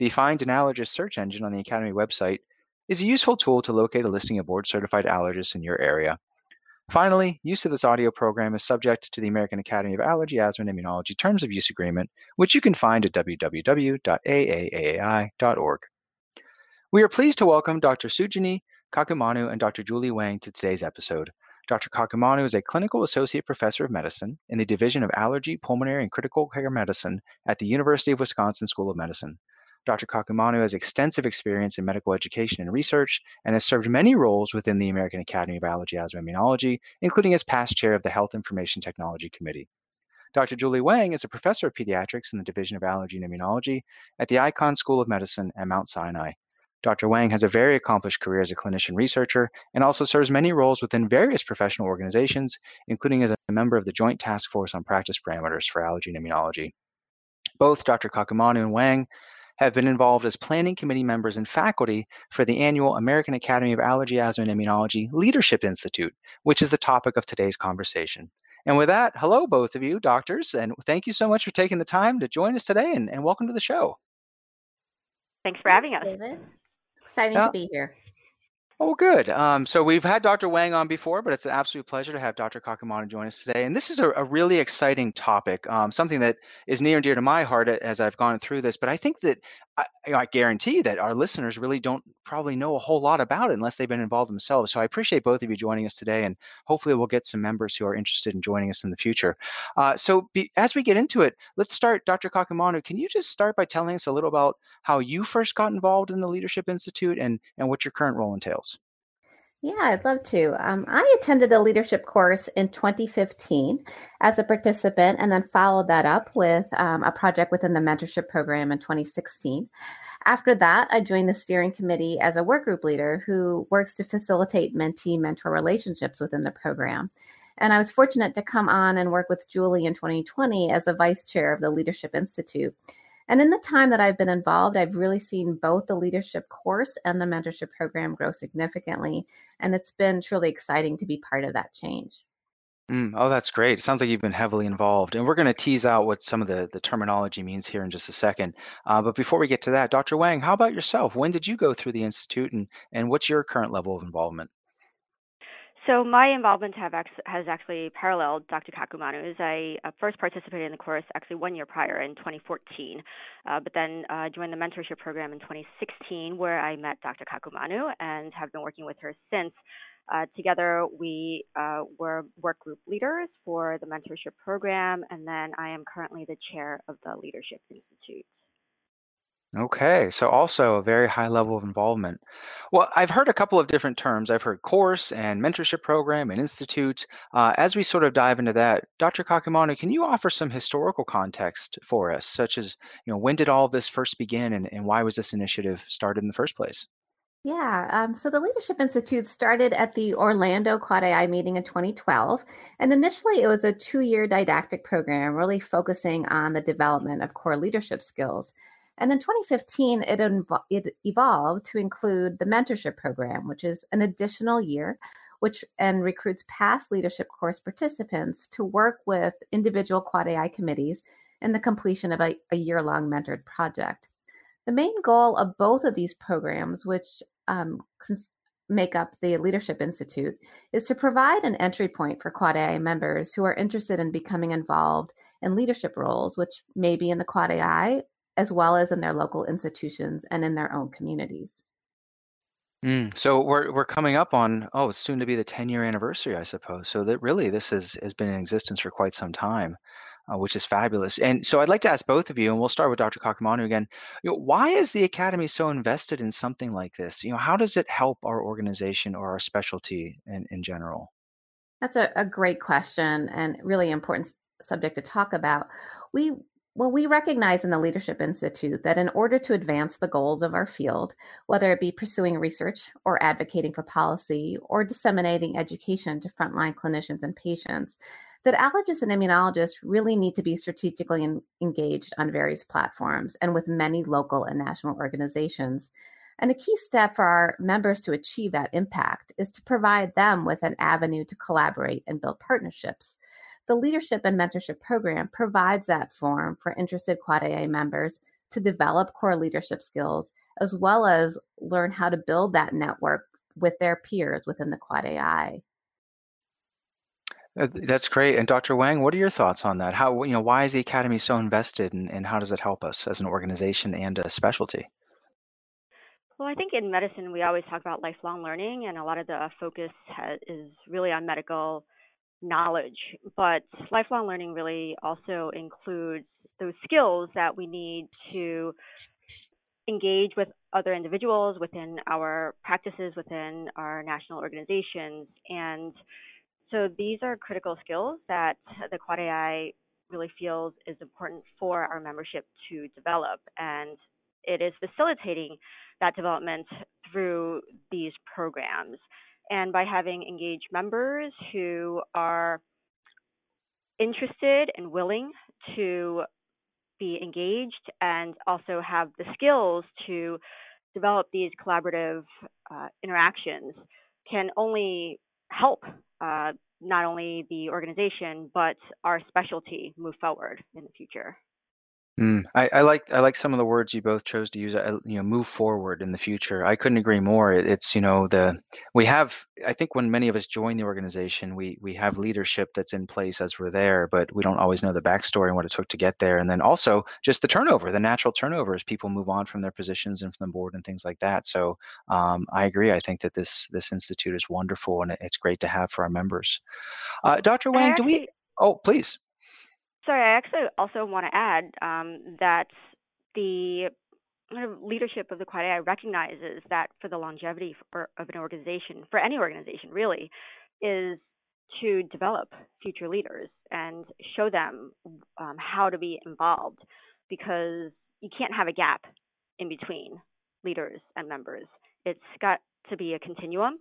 The Find an Allergist search engine on the Academy website is a useful tool to locate a listing of board certified allergists in your area. Finally, use of this audio program is subject to the American Academy of Allergy, Asthma, and Immunology Terms of Use Agreement, which you can find at www.aaaai.org. We are pleased to welcome Dr. Sujani Kakumanu and Dr. Julie Wang to today's episode. Dr. Kakumanu is a clinical associate professor of medicine in the Division of Allergy, Pulmonary, and Critical Care Medicine at the University of Wisconsin School of Medicine. Dr. Kakumanu has extensive experience in medical education and research and has served many roles within the American Academy of Allergy, Asthma, and Immunology, including as past chair of the Health Information Technology Committee. Dr. Julie Wang is a professor of pediatrics in the Division of Allergy and Immunology at the Icahn School of Medicine at Mount Sinai. Dr. Wang has a very accomplished career as a clinician researcher and also serves many roles within various professional organizations, including as a member of the Joint Task Force on Practice Parameters for Allergy and Immunology. Both Dr. Kakumanu and Wang have been involved as planning committee members and faculty for the annual American Academy of Allergy, Asthma, and Immunology Leadership Institute, which is the topic of today's conversation. And with that, hello, both of you, doctors, and thank you so much for taking the time to join us today and, and welcome to the show. Thanks for having us. David. Exciting yeah. to be here. Oh, good. Um, so we've had Dr. Wang on before, but it's an absolute pleasure to have Dr. Kakumanu join us today. And this is a, a really exciting topic, um, something that is near and dear to my heart as I've gone through this. But I think that I, I, guarantee that our listeners really don't probably know a whole lot about it unless they've been involved themselves. So I appreciate both of you joining us today, and hopefully we'll get some members who are interested in joining us in the future. Uh, so be, as we get into it, let's start. Dr. Kakumanu, can you just start by telling us a little about how you first got involved in the Leadership Institute and, and what your current role entails? Yeah, I'd love to. Um, I attended a leadership course in 2015 as a participant and then followed that up with um, a project within the mentorship program in 2016. After that, I joined the steering committee as a work group leader who works to facilitate mentee mentor relationships within the program. And I was fortunate to come on and work with Julie in 2020 as a vice chair of the Leadership Institute. And in the time that I've been involved, I've really seen both the leadership course and the mentorship program grow significantly. And it's been truly exciting to be part of that change. Mm, oh, that's great. It sounds like you've been heavily involved. And we're going to tease out what some of the, the terminology means here in just a second. Uh, but before we get to that, Dr. Wang, how about yourself? When did you go through the Institute and, and what's your current level of involvement? So my involvement have ex- has actually paralleled Dr. Kakumanu's. I uh, first participated in the course actually one year prior in 2014, uh, but then uh, joined the mentorship program in 2016 where I met Dr. Kakumanu and have been working with her since. Uh, together, we uh, were work group leaders for the mentorship program, and then I am currently the chair of the Leadership Institute. Okay, so also a very high level of involvement. Well, I've heard a couple of different terms. I've heard course and mentorship program and institute. Uh, as we sort of dive into that, Dr. Kakumanu, can you offer some historical context for us, such as, you know, when did all this first begin and, and why was this initiative started in the first place? Yeah, um, so the Leadership Institute started at the Orlando Quad AI meeting in 2012. And initially, it was a two year didactic program really focusing on the development of core leadership skills. And in 2015, it, invo- it evolved to include the mentorship program, which is an additional year, which and recruits past leadership course participants to work with individual Quad AI committees in the completion of a, a year long mentored project. The main goal of both of these programs, which um, make up the Leadership Institute, is to provide an entry point for Quad AI members who are interested in becoming involved in leadership roles, which may be in the Quad AI as well as in their local institutions and in their own communities. Mm, so we're we're coming up on oh, it's soon to be the 10 year anniversary, I suppose. So that really this has has been in existence for quite some time, uh, which is fabulous. And so I'd like to ask both of you, and we'll start with Dr. Kakumanu again. You know, why is the Academy so invested in something like this? You know, how does it help our organization or our specialty in, in general? That's a, a great question and really important subject to talk about. We Well, we recognize in the Leadership Institute that in order to advance the goals of our field, whether it be pursuing research or advocating for policy or disseminating education to frontline clinicians and patients, that allergists and immunologists really need to be strategically in, engaged on various platforms and with many local and national organizations. And a key step for our members to achieve that impact is to provide them with an avenue to collaborate and build partnerships. The Leadership and Mentorship Program provides that forum for interested Quad AA members to develop core leadership skills as well as learn how to build that network with their peers within the Quad AI. That's great. And Dr. Wang, what are your thoughts on that? How you know why is the academy so invested, and, and how does it help us as an organization and a specialty? Well, I think in medicine we always talk about lifelong learning, and a lot of the focus has, is really on medical knowledge. But lifelong learning really also includes those skills that we need to engage with other individuals within our practices, within our national organizations, and so these are critical skills that the Quad AI really feels is important for our membership to develop. And it is facilitating that development through these programs. And by having engaged members who are interested and willing to be engaged and also have the skills to develop these collaborative uh, interactions can only help uh, not only the organization but our specialty move forward in the future. Mm, I, I like I like some of the words you both chose to use. Uh, you know, move forward in the future. I couldn't agree more. It, it's you know the we have. I think when many of us join the organization, we we have leadership that's in place as we're there, but we don't always know the backstory and what it took to get there. And then also just the turnover, the natural turnover as people move on from their positions and from the board and things like that. So um, I agree. I think that this this institute is wonderful and it's great to have for our members. Uh, Dr. Wang, do we? Oh, please. Sorry, I actually also want to add um, that the leadership of the Quad AI recognizes that for the longevity for, of an organization, for any organization really, is to develop future leaders and show them um, how to be involved because you can't have a gap in between leaders and members. It's got to be a continuum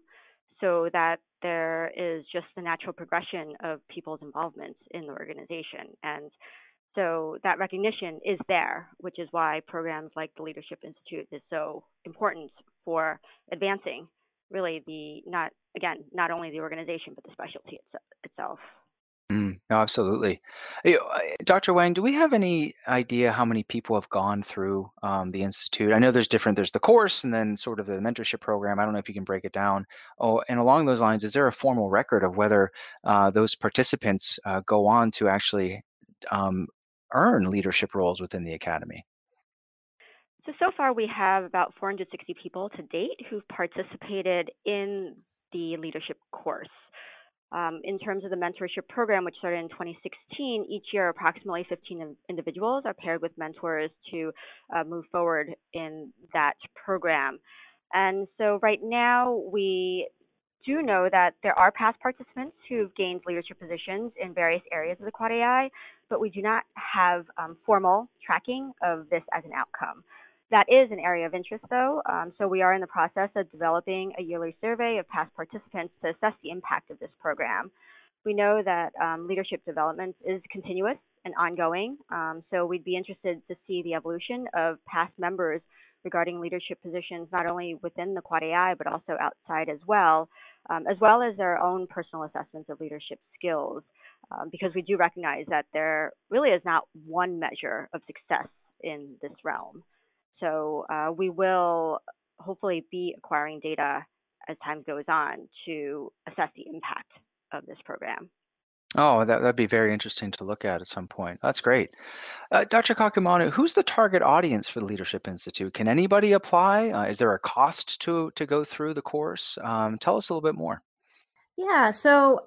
so that there is just the natural progression of people's involvement in the organization. And so that recognition is there, which is why programs like the Leadership Institute is so important for advancing really the not again not only the organization but the specialty itself. Mm, no, absolutely. Dr. Wang, do we have any idea how many people have gone through um, the institute? I know there's different. There's the course, and then sort of the mentorship program. I don't know if you can break it down. Oh, and along those lines, is there a formal record of whether uh, those participants uh, go on to actually um, earn leadership roles within the academy? So so far we have about 460 people to date who've participated in the leadership course. Um, in terms of the mentorship program, which started in 2016, each year approximately 15 individuals are paired with mentors to uh, move forward in that program. And so right now we do know that there are past participants who've gained leadership positions in various areas of the Quad AI, but we do not have um, formal tracking of this as an outcome. That is an area of interest, though. Um, so we are in the process of developing a yearly survey of past participants to assess the impact of this program. We know that um, leadership development is continuous and ongoing, um, so we'd be interested to see the evolution of past members regarding leadership positions, not only within the Quad AI, but also outside as well, um, as well as their own personal assessments of leadership skills, um, because we do recognize that there really is not one measure of success in this realm. So uh, we will hopefully be acquiring data as time goes on to assess the impact of this program. Oh, that, that'd be very interesting to look at at some point. That's great. Uh, Dr. Kakumanu, who's the target audience for the Leadership Institute? Can anybody apply? Uh, is there a cost to, to go through the course? Um, tell us a little bit more. Yeah, so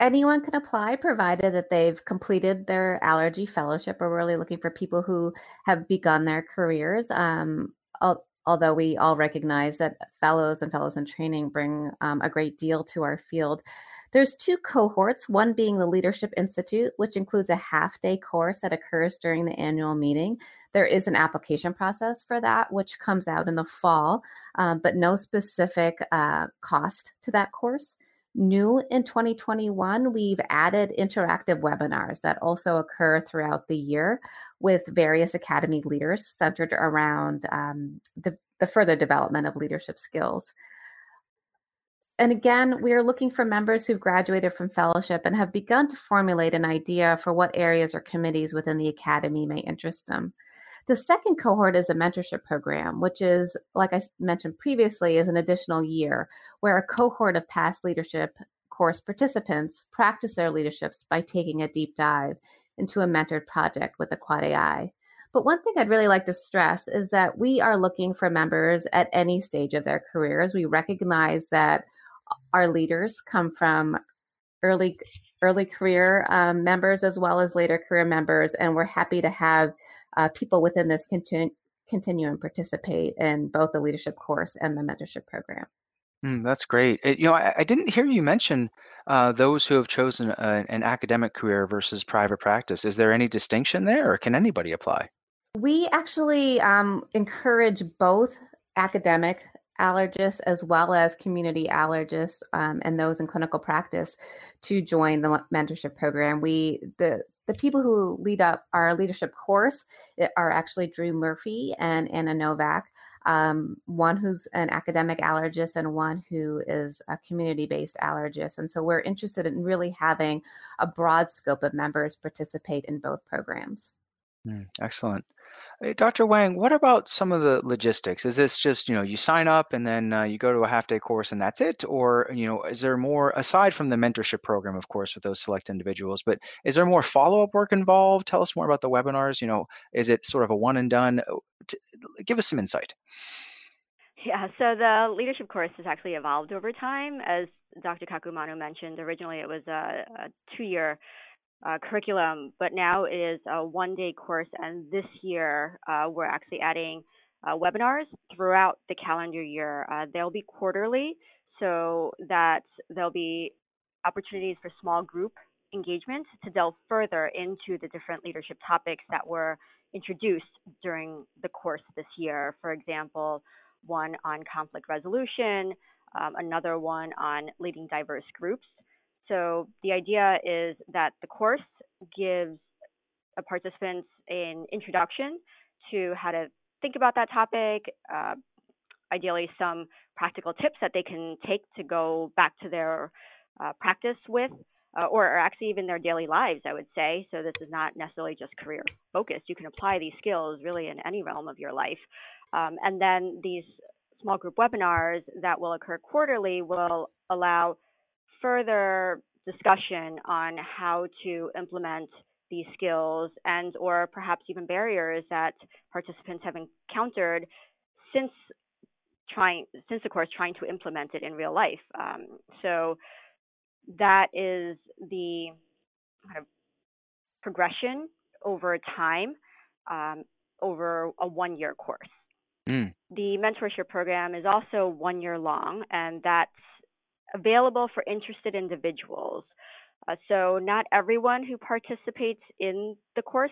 anyone can apply provided that they've completed their allergy fellowship. We're really looking for people who have begun their careers. Um, although we all recognize that fellows and fellows in training bring um, a great deal to our field. There's two cohorts, one being the Leadership Institute, which includes a half day course that occurs during the annual meeting. There is an application process for that, which comes out in the fall, um, but no specific uh, cost to that course. New in 2021, we've added interactive webinars that also occur throughout the year with various academy leaders centered around um, the, the further development of leadership skills. And again, we are looking for members who've graduated from fellowship and have begun to formulate an idea for what areas or committees within the academy may interest them. The second cohort is a mentorship program, which is, like I mentioned previously, is an additional year where a cohort of past leadership course participants practice their leaderships by taking a deep dive into a mentored project with Quad AI. But one thing I'd really like to stress is that we are looking for members at any stage of their careers. We recognize that our leaders come from early early career um, members as well as later career members, and we're happy to have uh, people within this continu- continuum participate in both the leadership course and the mentorship program. Mm, that's great. It, you know, I, I, didn't hear you mention uh, those who have chosen a, an academic career versus private practice. Is there any distinction there, or can anybody apply? We actually um, encourage both academic allergists as well as community allergists um, and those in clinical practice to join the mentorship program. We the the people who lead up our leadership course eh, are actually Drew Murphy and Anna Novak. Um, one who's an academic allergist and one who is a community based allergist. And so we're interested in really having a broad scope of members participate in both programs. Mm, excellent. Hey, Dr. Wang, what about some of the logistics? Is this just, you know, you sign up and then uh, you go to a half day course and that's it? Or, you know, is there more, aside from the mentorship program, of course, with those select individuals, but is there more follow up work involved? Tell us more about the webinars. You know, is it sort of a one and done? Uh, give us some insight. Yeah, so the leadership course has actually evolved over time. As Dr. Kakumanu mentioned, originally it was a, a two year uh, curriculum, but now it is a one day course. And this year, uh, we're actually adding uh, webinars throughout the calendar year. Uh, they'll be quarterly, so that there'll be opportunities for small group engagement to delve further into the different leadership topics that were introduced during the course this year. For example, one on conflict resolution, um, another one on leading diverse groups. So the idea is that the course gives participants an introduction to how to think about that topic, uh, ideally some practical tips that they can take to go back to their uh, practice with, uh, or, or, actually even their daily lives, I would say. So this is not necessarily just career focused. You can apply these skills really in any realm of your life. Um, and then these small group webinars that will occur quarterly will allow further discussion on how to implement these skills and or perhaps even barriers that participants have encountered since trying since the course trying to implement it in real life um, so that is the kind of progression over time um, over a one year course mm. the mentorship program is also one year long and that's available for interested individuals. Uh, so, not everyone who participates in the course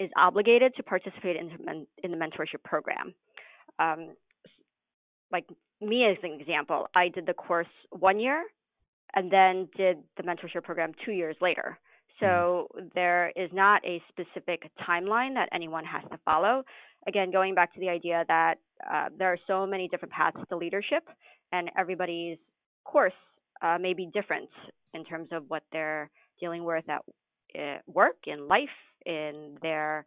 is obligated to participate in, in the mentorship program. Um, like me, as an example, I did the course one year and then did the mentorship program two years later. So mm-hmm. there is not a specific timeline that anyone has to follow. Again, going back to the idea that uh, there are so many different paths to leadership, and everybody's course uh, may be different in terms of what they're dealing with at uh, work, in life, in their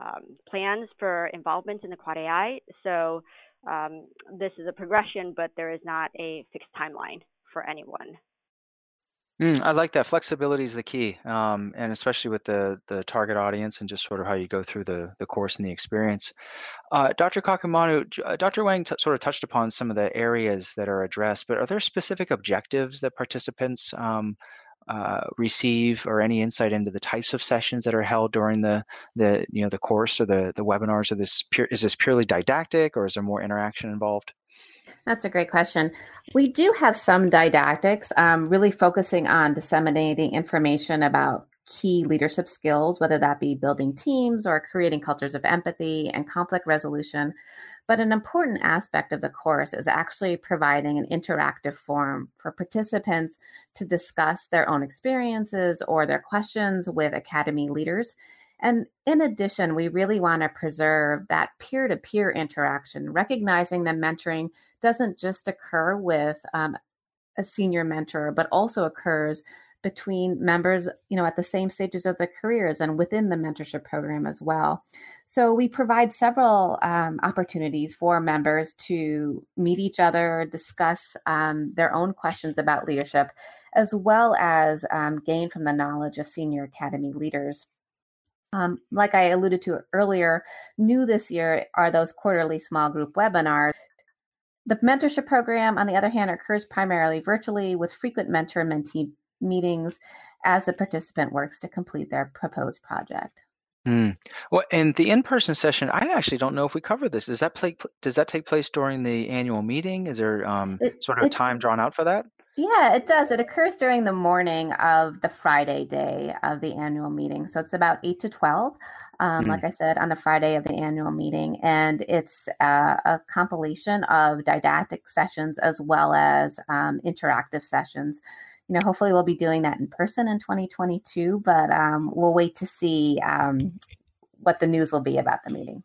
um, plans for involvement in the Quad AI. So um, this is a progression, but there is not a fixed timeline for anyone. Mm, I like that. Flexibility is the key, um, and especially with the the target audience and just sort of how you go through the the course and the experience. Uh, Dr. Kakumanu, Dr. Wang t- sort of touched upon some of the areas that are addressed, but are there specific objectives that participants um, uh, receive, or any insight into the types of sessions that are held during the the you know the course or the the webinars? Or this pure, is this purely didactic, or is there more interaction involved? That's a great question. We do have some didactics, um, really focusing on disseminating information about key leadership skills, whether that be building teams or creating cultures of empathy and conflict resolution. But an important aspect of the course is actually providing an interactive forum for participants to discuss their own experiences or their questions with Academy leaders. And in addition, we really want to preserve that peer to peer interaction, recognizing that mentoring doesn't just occur with um, a senior mentor, but also occurs between members, you know, at the same stages of their careers and within the mentorship program as well. So we provide several um, opportunities for members to meet each other, discuss um, their own questions about leadership, as well as um, gain from the knowledge of senior academy leaders. Um, like I alluded to earlier, new this year are those quarterly small group webinars. The mentorship program, on the other hand, occurs primarily virtually with frequent mentor mentee meetings as the participant works to complete their proposed project. Mm. Well, and the in-person session, I actually don't know if we covered this. Does that play, does that take place during the annual meeting? Is there um, it, sort of it, time drawn out for that? Yeah, it does. It occurs during the morning of the Friday day of the annual meeting. So it's about 8 to 12, um, mm. like I said, on the Friday of the annual meeting. And it's uh, a compilation of didactic sessions as well as um, interactive sessions you know, hopefully we'll be doing that in person in 2022, but um, we'll wait to see um, what the news will be about the meeting.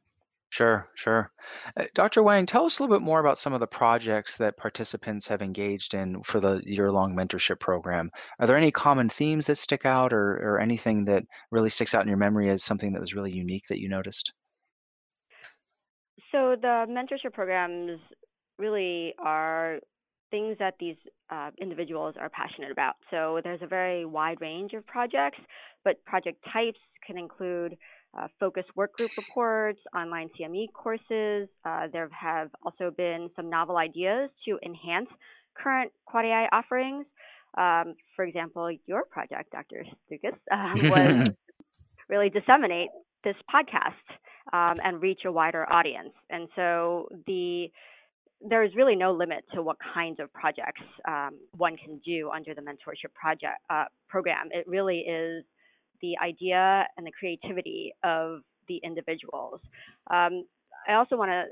Sure, sure. Uh, Dr. Wang, tell us a little bit more about some of the projects that participants have engaged in for the year-long mentorship program. Are there any common themes that stick out or, or anything that really sticks out in your memory as something that was really unique that you noticed? So the mentorship programs really are things that these uh, individuals are passionate about. So there's a very wide range of projects, but project types can include uh, focus work group reports, online CME courses. Uh, there have also been some novel ideas to enhance current Quad AI offerings. Um, for example, your project, Dr. Stukus, um, was really disseminate this podcast um, and reach a wider audience. And so the there is really no limit to what kinds of projects um, one can do under the mentorship project uh, program. It really is the idea and the creativity of the individuals. Um, I also want to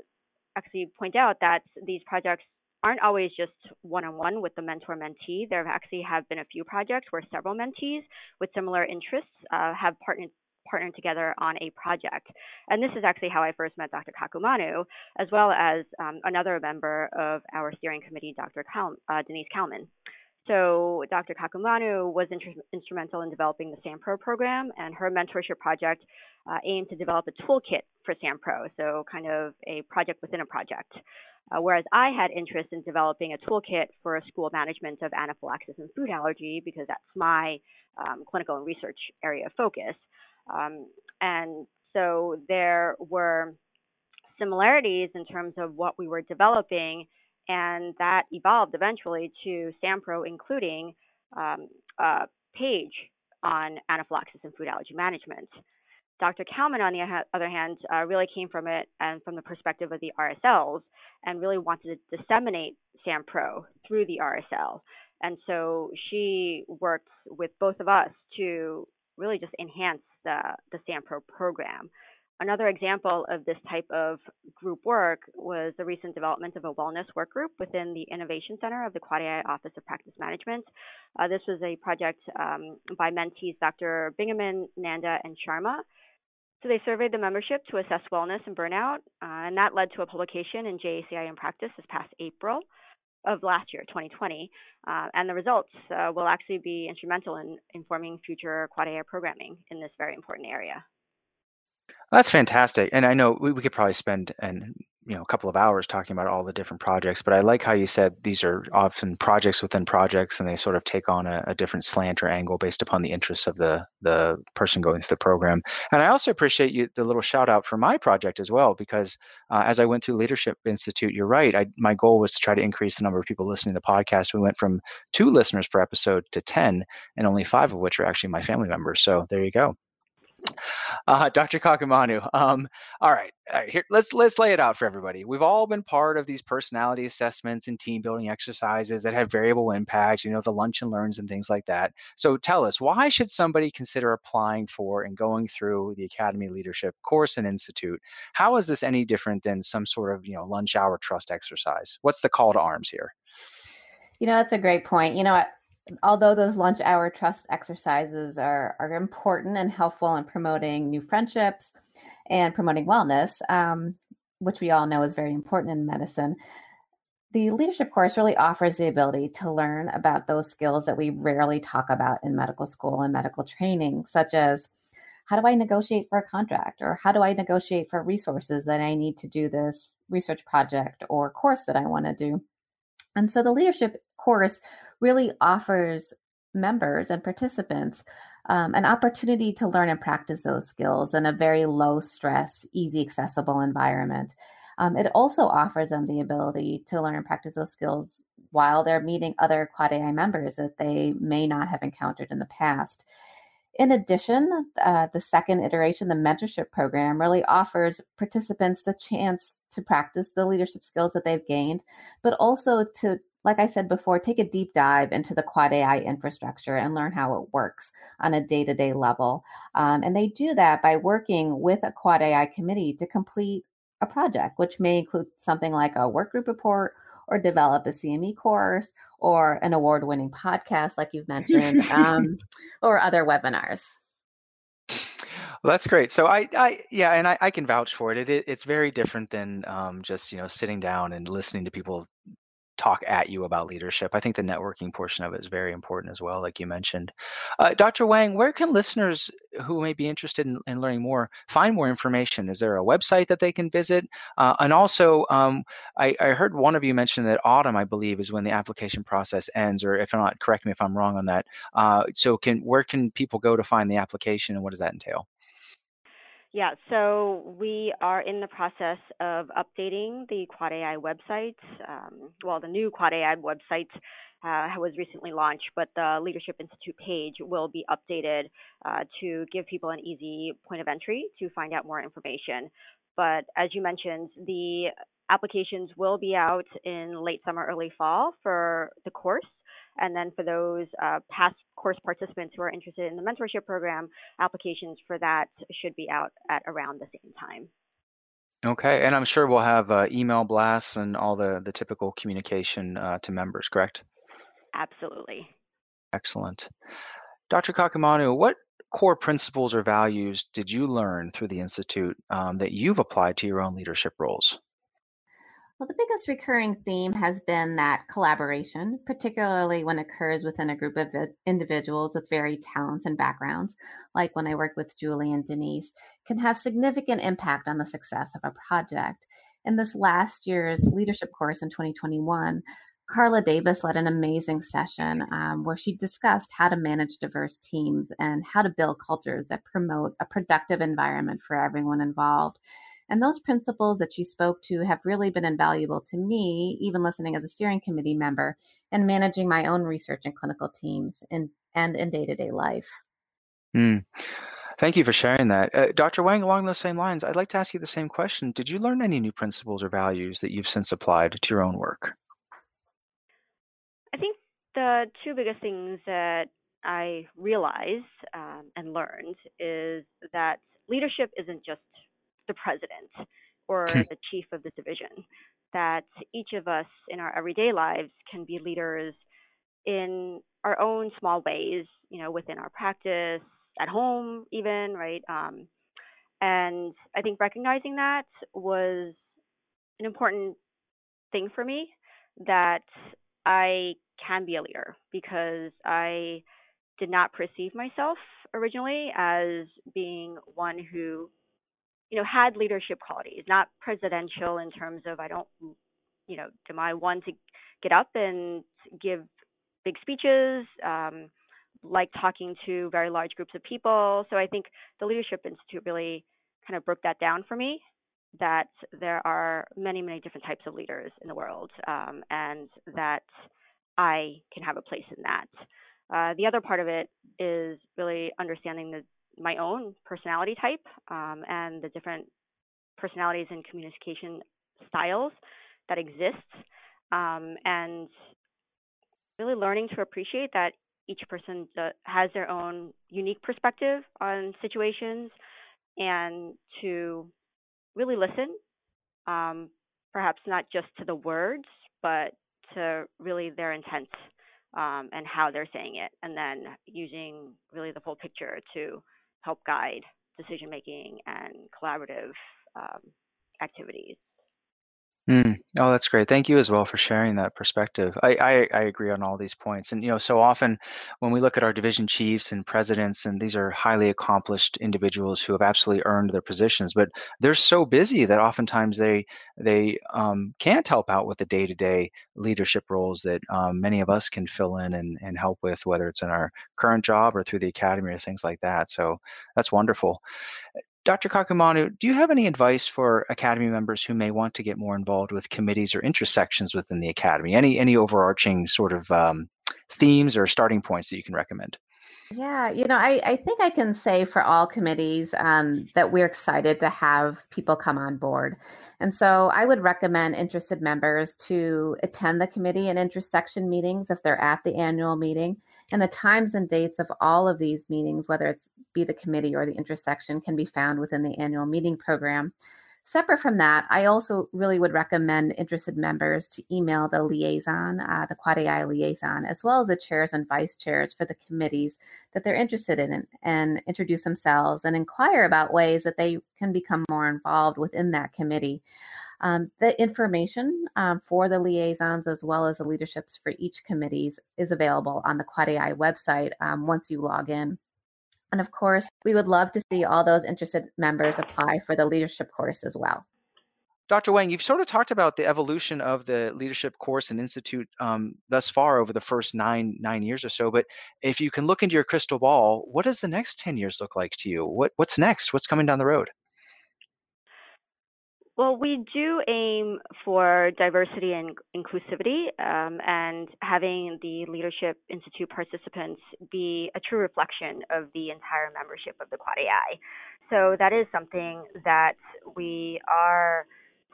actually point out that these projects aren't always just one-on-one with the mentor mentee. There actually have been a few projects where several mentees with similar interests uh, have partnered partnered together on a project. And this is actually how I first met Dr. Kakumanu, as well as um, another member of our steering committee, Dr. Uh, Denise Kalman. So Dr. Kakumanu was inter- instrumental in developing the SAMPRO program, and her mentorship project uh, aimed to develop a toolkit for SAMPRO, so kind of a project within a project. Uh, whereas I had interest in developing a toolkit for school management of anaphylaxis and food allergy because that's my um, clinical and research area of focus. Um, and so there were similarities in terms of what we were developing, and that evolved eventually to SAMPRO, including um, a page on anaphylaxis and food allergy management. Dr. Kalman, on the other hand, uh, really came from it and from the perspective of the RSLs and really wanted to disseminate SAMPRO through the RSL. And so she worked with both of us to really just enhance the, the SAMPRO program. Another example of this type of group work was the recent development of a wellness work group within the Innovation Center of the Quad AI Office of Practice Management. Uh, this was a project um, by mentees Dr. Bingemann, Nanda, and Sharma. So they surveyed the membership to assess wellness and burnout, uh, and that led to a publication in JACI in Practice this past April of last year, 2020, uh, and the results uh, will actually be instrumental in informing future quad AI programming in this very important area. That's fantastic, and I know we, we could probably spend and you know a couple of hours talking about all the different projects but i like how you said these are often projects within projects and they sort of take on a, a, different slant or angle based upon the interests of the the person going through the program and i also appreciate you the little shout out for my project as well because uh, as i went through leadership institute you're right I, my goal was to try to increase the number of people listening to the podcast. We went from two listeners per episode to 10 and only five of which are actually my family members so there you go Uh, Dr. Kakumanu. Um, all right, all right. Here, let's let's lay it out for everybody. We've all been part of these personality assessments and team building exercises that have variable impacts. You know, the lunch and learns and things like that. So, tell us, why should somebody consider applying for and going through the Academy Leadership course and Institute? How is this any different than some sort of you know lunch hour trust exercise? What's the call to arms here? You know, that's a great point. You know, although those lunch hour trust exercises are, are important and helpful in promoting new friendships and promoting wellness, um, which we all know is very important in medicine, the leadership course really offers the ability to learn about those skills that we rarely talk about in medical school and medical training, such as how do I negotiate for a contract or how do I negotiate for resources that I need to do this research project or course that I want to do. And so the leadership course really offers members and participants um, an opportunity to learn and practice those skills in a very low stress, easy, accessible environment. Um, it also offers them the ability to learn and practice those skills while they're meeting other Quad AI members that they may not have encountered in the past. In addition, uh, the second iteration, the mentorship program, really offers participants the chance to practice the leadership skills that they've gained, but also to like I said before, take a deep dive into the Quad AI infrastructure and learn how it works on a day to day level. Um, and they do that by working with a Quad AI committee to complete a project, which may include something like a workgroup report or develop a CME course or an award winning podcast, like you've mentioned, um, or other webinars. Well, that's great. So I, I yeah, and I, I can vouch for it. it, it it's very different than um, just you know sitting down and listening to people talk at you about leadership. I think the networking portion of it is very important as well, like you mentioned. Uh, Dr. Wang, where can listeners who may be interested in, in, learning more find more information? Is there a website that they can visit? Uh, and also, um, I, I, heard one of you mention that autumn, I believe, is when the application process ends, or if not, correct me if I'm wrong on that. Uh, so, can where can people go to find the application, and what does that entail? Yeah, so we are in the process of updating the Quad AI website. Um, well, the new Quad AI website uh, was recently launched, but the Leadership Institute page will be updated uh, to give people an easy point of entry to find out more information. But as you mentioned, the applications will be out in late summer, early fall for the course. And then for those uh, past course participants who are interested in the mentorship program, applications for that should be out at around the same time. Okay, and I'm sure we'll have uh, email blasts and all the, the typical communication uh, to members, correct? Absolutely. Excellent. Dr. Kakumanu, what core principles or values did you learn through the Institute um, that you've applied to your own leadership roles? Well, the biggest recurring theme has been that collaboration, particularly when it occurs within a group of individuals with varied talents and backgrounds, like when I work with Julie and Denise, can have significant impact on the success of a project. In this last year's leadership course in 2021, Carla Davis led an amazing session um, where she discussed how to manage diverse teams and how to build cultures that promote a productive environment for everyone involved. And those principles that you spoke to have really been invaluable to me, even listening as a steering committee member and managing my own research and clinical teams in, and in day to day life. Mm. Thank you for sharing that. Uh, Dr. Wang, along those same lines, I'd like to ask you the same question. Did you learn any new principles or values that you've since applied to your own work? I think the two biggest things that I realized um, and learned is that leadership isn't just the president or hmm. the chief of the division. That each of us in our everyday lives can be leaders in our own small ways, you know, within our practice, at home, even, right? Um, and I think recognizing that was an important thing for me that I can be a leader because I did not perceive myself originally as being one who you know, had leadership qualities, not presidential in terms of I don't, you know, am I one to get up and give big speeches, um, like talking to very large groups of people. So I think the Leadership Institute really kind of broke that down for me that there are many, many different types of leaders in the world, um, and that I can have a place in that. Uh, the other part of it is really understanding the my own personality type um, and the different personalities and communication styles that exist, um, and really learning to appreciate that each person has their own unique perspective on situations, and to really listen, um, perhaps not just to the words, but to really their intent um, and how they're saying it, and then using really the full picture to help guide decision making and collaborative um, activities. Mm. Oh, that's great. Thank you as well for sharing that perspective. I, I, I agree on all these points. And, you know, so often when we look at our division chiefs and presidents, and these are highly accomplished individuals who have absolutely earned their positions, but they're so busy that oftentimes they they um, can't help out with the day-to-day leadership roles that um, many of us can fill in and, and help with, whether it's in our current job or through the academy or things like that. So that's wonderful. Dr. Kakumanu, do you have any advice for Academy members who may want to get more involved with committees or intersections within the Academy? Any any overarching sort of um, themes or starting points that you can recommend? Yeah, you know, I, I think I can say for all committees um, that we're excited to have people come on board. And so I would recommend interested members to attend the committee and intersection meetings if they're at the annual meeting. And the times and dates of all of these meetings, whether it's be the committee or the intersection, can be found within the annual meeting program. Separate from that, I also really would recommend interested members to email the liaison, uh, the Quad AI liaison, as well as the chairs and vice chairs for the committees that they're interested in and introduce themselves and inquire about ways that they can become more involved within that committee. Um, the information um, for the liaisons as well as the leaderships for each committees is available on the Quad AI website um, once you log in. And of course, we would love to see all those interested members apply for the leadership course as well. Dr. Wang, you've sort of talked about the evolution of the leadership course and institute um, thus far over the first nine nine years or so. But if you can look into your crystal ball, what does the next ten years look like to you? What what's next? What's coming down the road? Well, we do aim for diversity and inclusivity um, and having the Leadership Institute participants be a true reflection of the entire membership of the Quad AI. So that is something that we are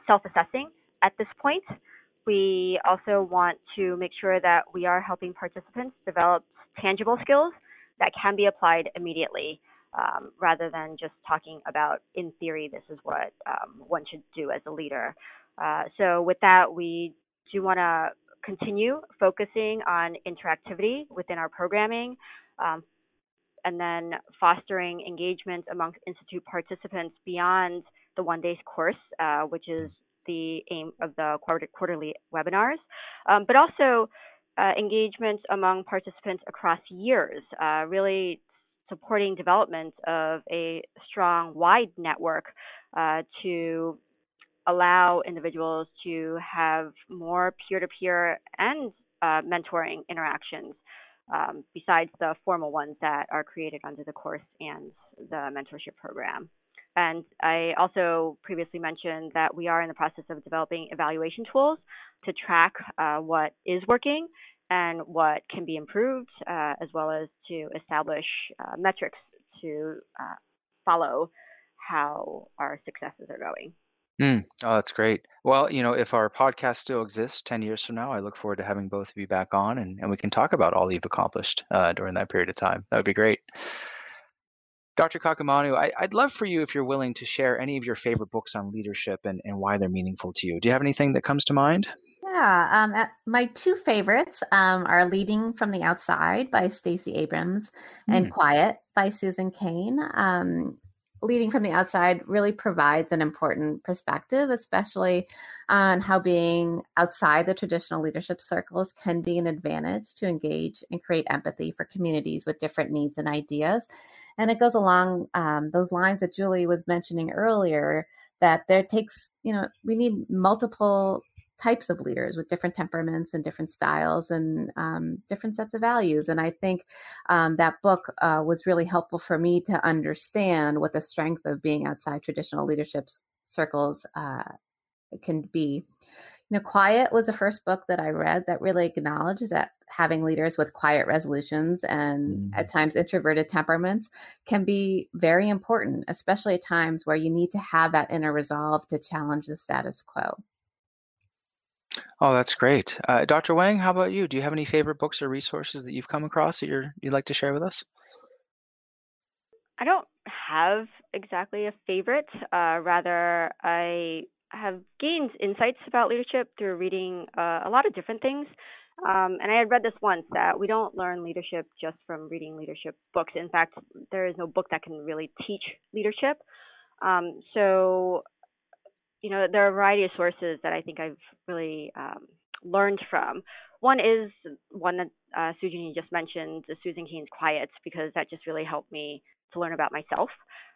self assessing at this point. We also want to make sure that we are helping participants develop tangible skills that can be applied immediately um, rather than just talking about in theory this is what um, one should do as a leader. Uh, so with that, we do want to continue focusing on interactivity within our programming, um, and then fostering engagement amongst institute participants beyond the one day course, uh, which is the aim of the quarterly webinars, um, but also uh, engagement among participants across years, uh, really supporting development of a strong, wide network uh, to allow individuals to have more peer-to-peer and uh, mentoring interactions um, besides the formal ones that are created under the course and the mentorship program. And I also previously mentioned that we are in the process of developing evaluation tools to track uh, what is working and what can be improved, uh, as well as to establish uh, metrics to uh, follow how our successes are going. Mm. Oh, that's great. Well, you know, if our podcast still exists 10 years from now, I look forward to having both of you back on and, and we can talk about all you've accomplished uh, during that period of time. That would be great. Dr. Kakumanu, I, would love for you, if you're willing, to share any of your favorite books on leadership and, and why they're meaningful to you. Do you have anything that comes to mind? Yeah, um, my two favorites um, are "Leading from the Outside" by Stacey Abrams and mm. "Quiet" by Susan Cain. Um, "Leading from the Outside" really provides an important perspective, especially on how being outside the traditional leadership circles can be an advantage to engage and create empathy for communities with different needs and ideas. And it goes along um, those lines that Julie was mentioning earlier that there takes, you know, we need multiple types of leaders with different temperaments and different styles and um, different sets of values. And I think um, that book uh, was really helpful for me to understand what the strength of being outside traditional leadership circles uh, can be. You know, Quiet was the first book that I read that really acknowledges that having leaders with quiet resolutions and mm-hmm. at times introverted temperaments can be very important, especially at times where you need to have that inner resolve to challenge the status quo. Oh, that's great. Uh, Dr. Wang, how about you? Do you have any favorite books or resources that you've come across that you're, you'd like to share with us? I don't have exactly a favorite. Uh, rather, I have gained insights about leadership through reading uh, a lot of different things. Um, and I had read this once that we don't learn leadership just from reading leadership books. In fact, there is no book that can really teach leadership. Um, so, you know, there are a variety of sources that I think I've really um, learned from. One is one that uh, Susan just mentioned, the Susan Cain's Quiet, because that just really helped me to learn about myself.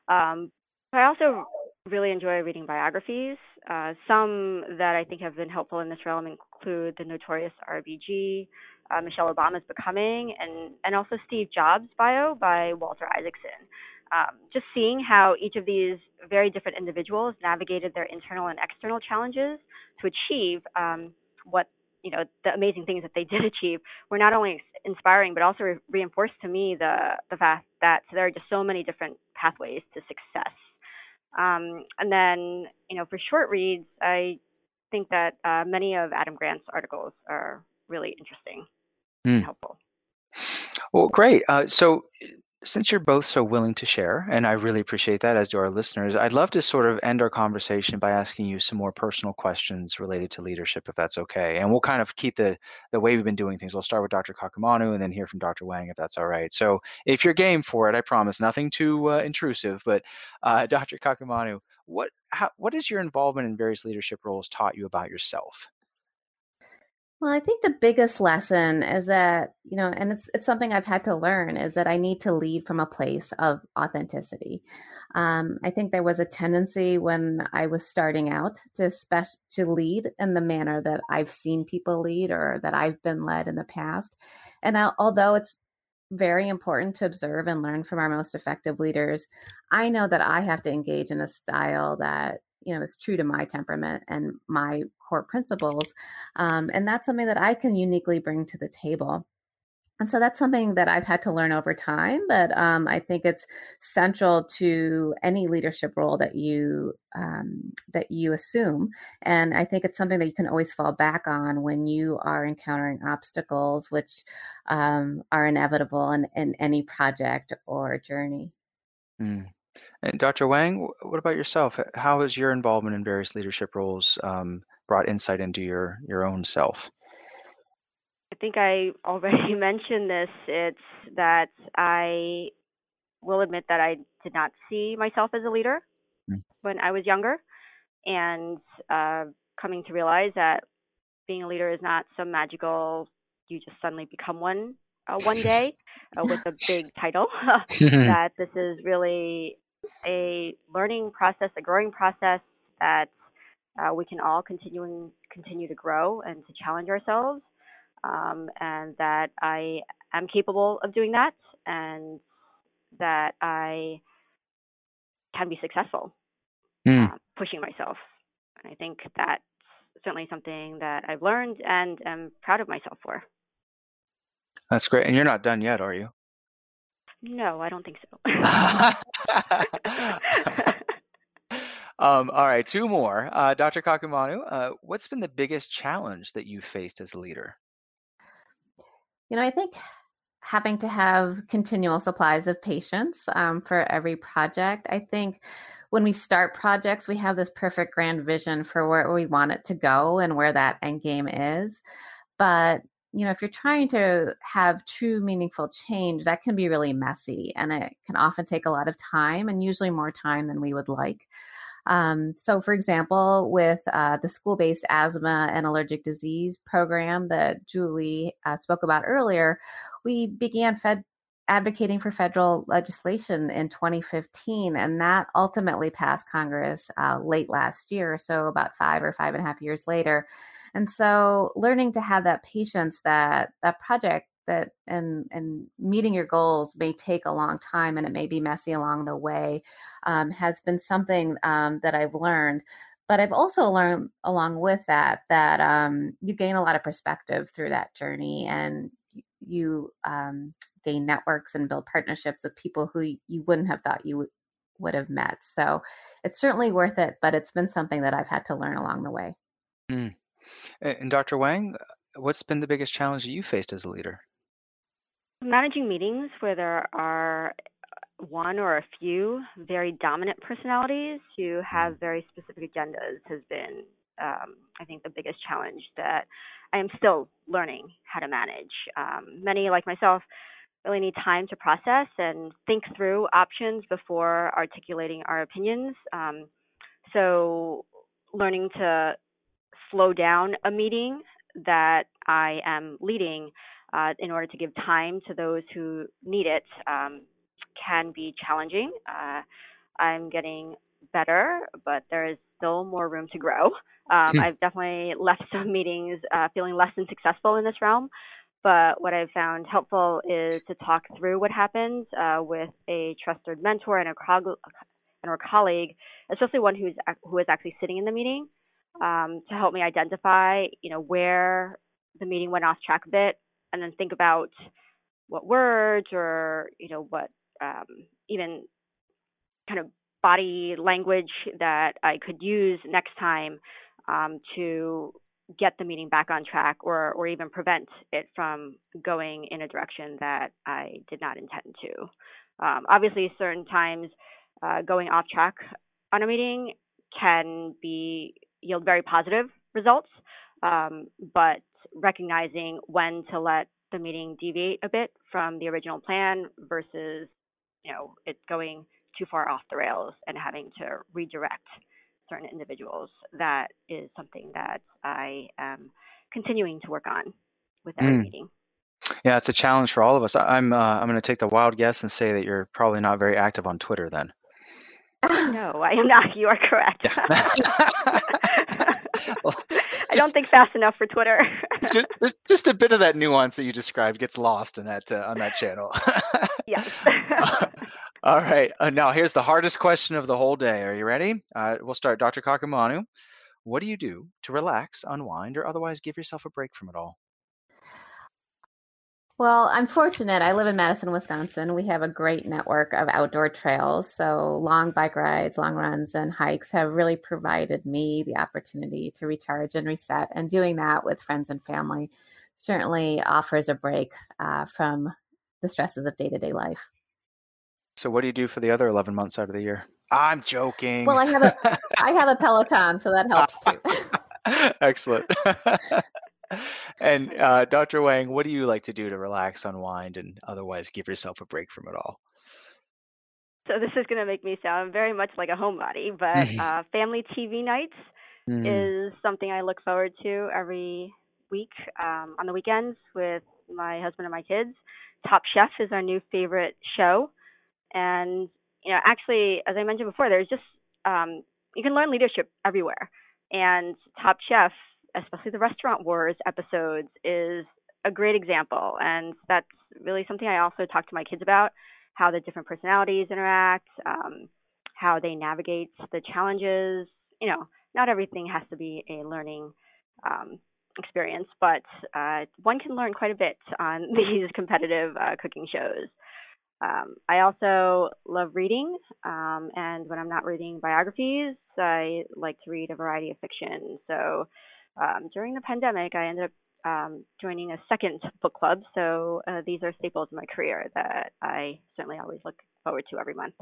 Um, I also really enjoy reading biographies. Uh, some that I think have been helpful in this realm include the notorious RBG, uh, Michelle Obama's Becoming, and, and also Steve Jobs' bio by Walter Isaacson. Um, just seeing how each of these very different individuals navigated their internal and external challenges to achieve um, what you know the amazing things that they did achieve were not only inspiring but also re- reinforced to me the the fact that there are just so many different pathways to success um, and then, you know, for short reads, I think that uh, many of Adam Grant's articles are really interesting mm. and helpful. Well, great. Uh, so, since you're both so willing to share, and I really appreciate that, as do our listeners, I'd love to sort of end our conversation by asking you some more personal questions related to leadership, if that's okay. And we'll kind of keep the the way we've been doing things. We'll start with Dr. Kakumanu and then hear from Dr. Wang, if that's all right. So, if you're game for it, I promise nothing too uh, intrusive. But uh, Dr. Kakumanu, what how, what has your involvement in various leadership roles taught you about yourself? Well, I think the biggest lesson is that, you know, and it's it's something I've had to learn is that I need to lead from a place of authenticity. Um, I think there was a tendency when I was starting out to spe- to lead in the manner that I've seen people lead or that I've been led in the past. And I, although it's very important to observe and learn from our most effective leaders, I know that I have to engage in a style that you know is true to my temperament and my core principles um, and that's something that i can uniquely bring to the table and so that's something that I've had to learn over time, but um, I think it's central to any leadership role that you um, that you assume. And I think it's something that you can always fall back on when you are encountering obstacles, which um, are inevitable in, in any project or journey. Mm. And Dr. Wang, what about yourself? How has your involvement in various leadership roles um, brought insight into your your own self? I think I already mentioned this. It's that I will admit that I did not see myself as a leader mm. when I was younger, and uh, coming to realize that being a leader is not some magical you just suddenly become one uh, one day uh, with a big title. that this is really a learning process, a growing process that uh, we can all continue continue to grow and to challenge ourselves, um, and that I am capable of doing that, and that I can be successful mm. uh, pushing myself. And I think that's certainly something that I've learned and am proud of myself for. That's great. And you're not done yet, are you? No, I don't think so. um, all right, two more. Uh, Dr. Kakumanu, uh, what's been the biggest challenge that you faced as a leader? You know, I think having to have continual supplies of patience um, for every project. I think when we start projects, we have this perfect grand vision for where we want it to go and where that end game is. But you know, if you're trying to have true meaningful change, that can be really messy and it can often take a lot of time and usually more time than we would like. Um, so, for example, with uh, the school based asthma and allergic disease program that Julie uh, spoke about earlier, we began fed advocating for federal legislation in 2015, and that ultimately passed Congress uh, late last year, so about five or five and a half years later. And so learning to have that patience that that project that and and meeting your goals may take a long time and it may be messy along the way um, has been something um, that I've learned. But I've also learned along with that that um, you gain a lot of perspective through that journey, and you um, gain networks and build partnerships with people who you wouldn't have thought you w- would have met. So it's certainly worth it, but it's been something that I've had to learn along the way. Mm. And Dr. Wang, what's been the biggest challenge you faced as a leader? Managing meetings where there are one or a few very dominant personalities who have very specific agendas has been, um, I think, the biggest challenge that I am still learning how to manage. Um, many, like myself, really need time to process and think through options before articulating our opinions. Um, so, learning to slow down a meeting that I am leading uh, in order to give time to those who need it um, can be challenging. Uh, I'm getting better, but there is still more room to grow. Um, hmm. I've definitely left some meetings uh, feeling less than successful in this realm. But what I've found helpful is to talk through what happened uh, with a trusted mentor and a, co- and a colleague, especially one who's who is actually sitting in the meeting, um, to help me identify, you know, where the meeting went off track a bit, and then think about what words or you know what um, even kind of body language that I could use next time um, to get the meeting back on track or, or even prevent it from going in a direction that I did not intend to. Um, obviously, certain times uh, going off track on a meeting can be yield very positive results, um, but recognizing when to let the meeting deviate a bit from the original plan versus you know it going too far off the rails and having to redirect certain individuals. That is something that I am continuing to work on with every mm. meeting. Yeah, it's a challenge for all of us. I'm uh, I'm going to take the wild guess and say that you're probably not very active on Twitter then. no, I am not. You are correct. well, I don't think fast enough for Twitter. just, just a bit of that nuance that you described gets lost in that uh, on that channel. yes. All right. Uh, now, here's the hardest question of the whole day. Are you ready? Uh, we'll start. Dr. Kakumanu, what do you do to relax, unwind, or otherwise give yourself a break from it all? Well, I'm fortunate. I live in Madison, Wisconsin. We have a great network of outdoor trails. So, long bike rides, long runs, and hikes have really provided me the opportunity to recharge and reset. And doing that with friends and family certainly offers a break uh, from the stresses of day to day life. So what do you do for the other 11 months out of the year? I'm joking. Well, I have a I have a Peloton, so that helps too. Excellent. and uh, Dr. Wang, what do you like to do to relax, unwind, and otherwise give yourself a break from it all? So this is going to make me sound very much like a homebody, but uh, family TV nights mm. is something I look forward to every week um, on the weekends with my husband and my kids. Top Chef is our new favorite show. And you know, actually, as I mentioned before, there's just um, you can learn leadership everywhere. And Top Chef, especially the Restaurant Wars episodes, is a great example. And that's really something I also talk to my kids about how the different personalities interact, um, how they navigate the challenges. You know, not everything has to be a learning um, experience, but uh, one can learn quite a bit on these competitive uh, cooking shows. Um, I also love reading, um, and when I'm not reading biographies, I like to read a variety of fiction. So um, during the pandemic, I ended up um, joining a second book club. So uh, these are staples in my career that I certainly always look forward to every month.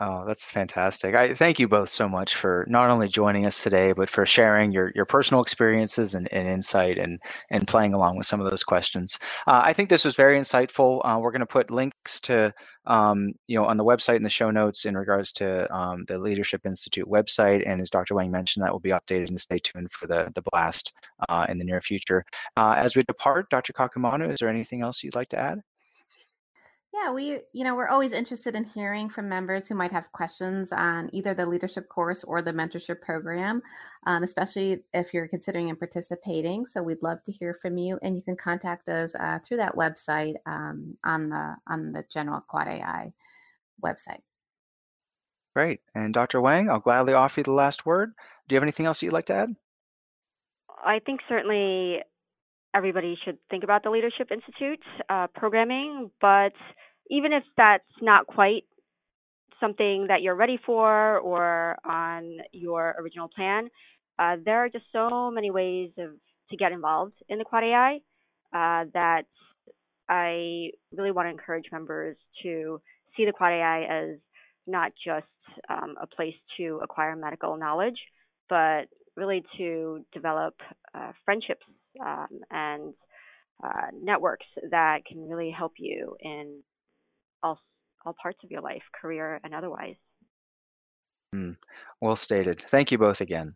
Oh, that's fantastic. I thank you both so much for not only joining us today, but for sharing your, your personal experiences and, and insight and, and playing along with some of those questions. Uh, I think this was very insightful. Uh, we're going to put links to, um, you know, on the website in the show notes in regards to um, the Leadership Institute website. And as Dr. Wang mentioned, that will be updated and stay tuned for the, the blast uh, in the near future. Uh, as we depart, Dr. Kakumanu, is there anything else you'd like to add? Yeah, we, you know, we're always interested in hearing from members who might have questions on either the leadership course or the mentorship program, um, especially if you're considering and participating. So we'd love to hear from you, and you can contact us uh, through that website um, on the on the General Quad AI website. Great. And Dr. Wang, I'll gladly offer you the last word. Do you have anything else you'd like to add? I think certainly everybody should think about the Leadership Institute uh, programming, but even if that's not quite something that you're ready for or on your original plan, uh, there are just so many ways of to get involved in the Quad AI uh, that I really want to encourage members to see the Quad AI as not just um, a place to acquire medical knowledge, but really to develop uh, friendships um, and uh, networks that can really help you in all all parts of your life, career and otherwise. Mm, well stated. Thank you both again.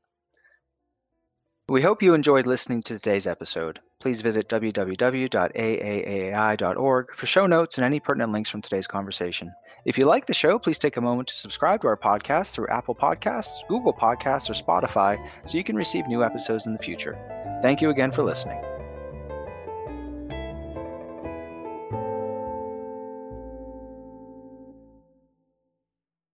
We hope you enjoyed listening to today's episode. Please visit www.aaaai.org for show notes and any pertinent links from today's conversation. If you like the show, please take a moment to subscribe to our podcast through Apple Podcasts, Google Podcasts, or Spotify so you can receive new episodes in the future. Thank you again for listening.